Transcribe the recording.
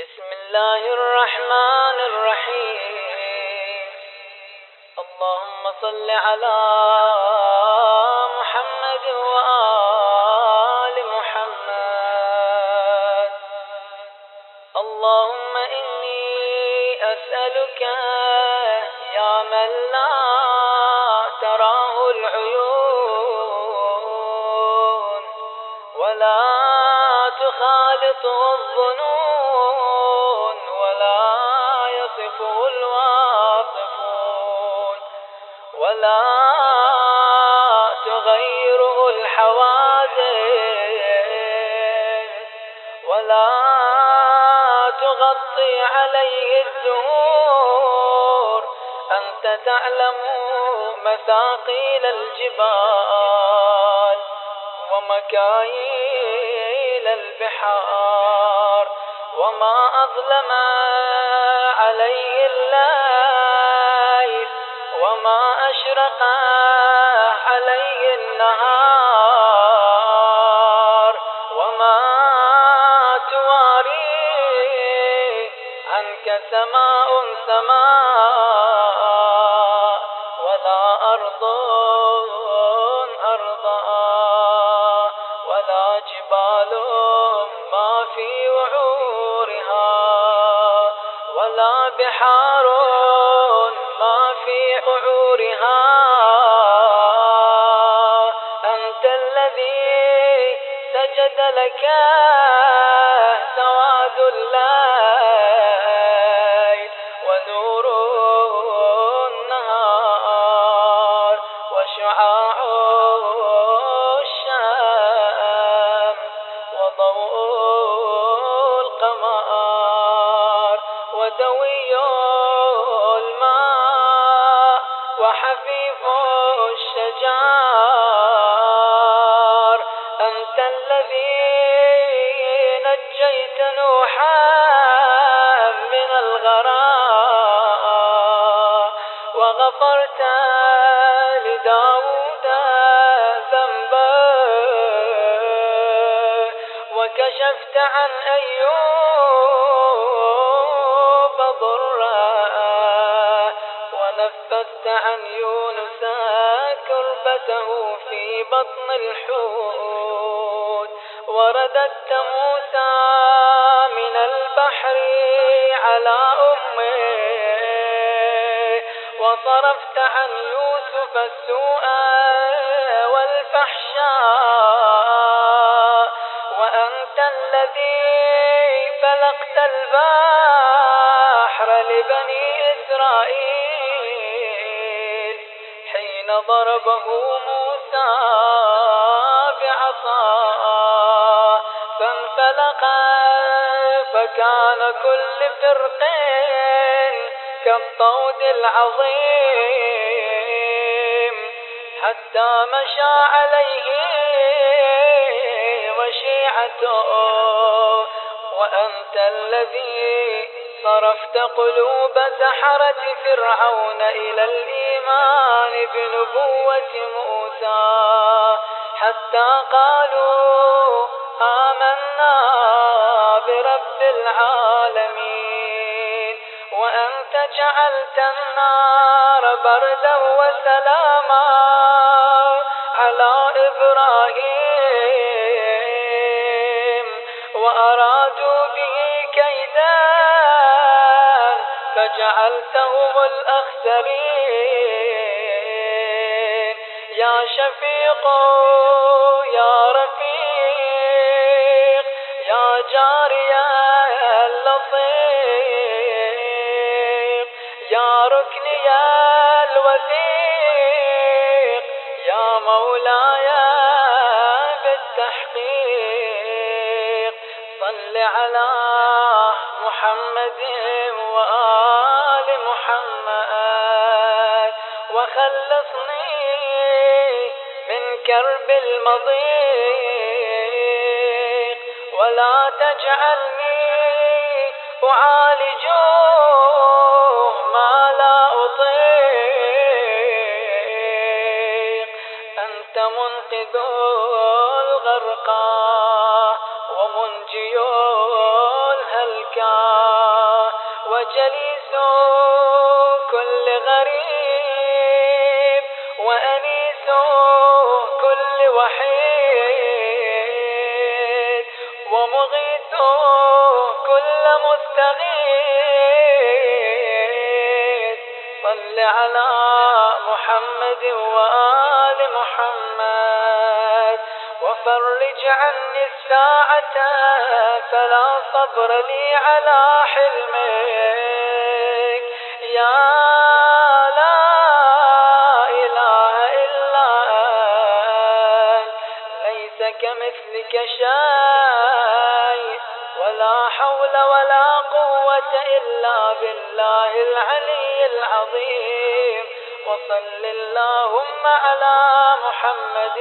بسم الله الرحمن الرحيم. اللهم صل على محمد وآل محمد. اللهم إني أسألك يا من لا تراه العيون ولا تخالطه الظنون. يصفه الواصفون. ولا تغيره الحوادث. ولا تغطي عليه الدهور. أنت تعلم مثاقيل الجبال ومكاييل البحار. وما أظلم عليه الليل وما أشرق عليه النهار وما تواري عنك سماء سماء ولا أرض ولا بحار ما في وعورها أنت الذي سجد لك سواد الليل وحفيف الشجار أنت الذي نجيت نوحا من الغراء وغفرت لداود ذنبه وكشفت عن أيوب ضره ونفست عن يونس كربته في بطن الحوت. ورددت موسى من البحر على أمه. وصرفت عن يوسف السوء والفحشاء. وأنت الذي فلقت البحر لبني إسرائيل. ضربه موسى بعصاه فانفلق فكان كل فرق كالطود العظيم. حتى مشى عليه وشيعته وأنت الذي صرفت قلوب سحرة فرعون إلى الإيمان بنبوة موسى. حتى قالوا آمنا برب العالمين. وأنت جعلت النار بردا وسلاما على إبراهيم. وأرادوا فجعلتهم الأخسرين. يا شفيق يا رفيق يا جاري اللطيف يا ركني الوثيق. يا مولاي بالتحقيق. صل على محمد وآل محمد وخلصني من كرب المضيق. ولا تجعلني أعالج ومنجي الهلكى وجليس كل غريب وأنيس كل وحيد ومغيث كل مستغيث صل على محمد وآل محمد وفرج عني الساعة فلا صبر لي على حلمك. يا لا إله إلا أنت ليس كمثلك شيء ولا حول ولا قوة إلا بالله العلي العظيم. وصل اللهم على محمد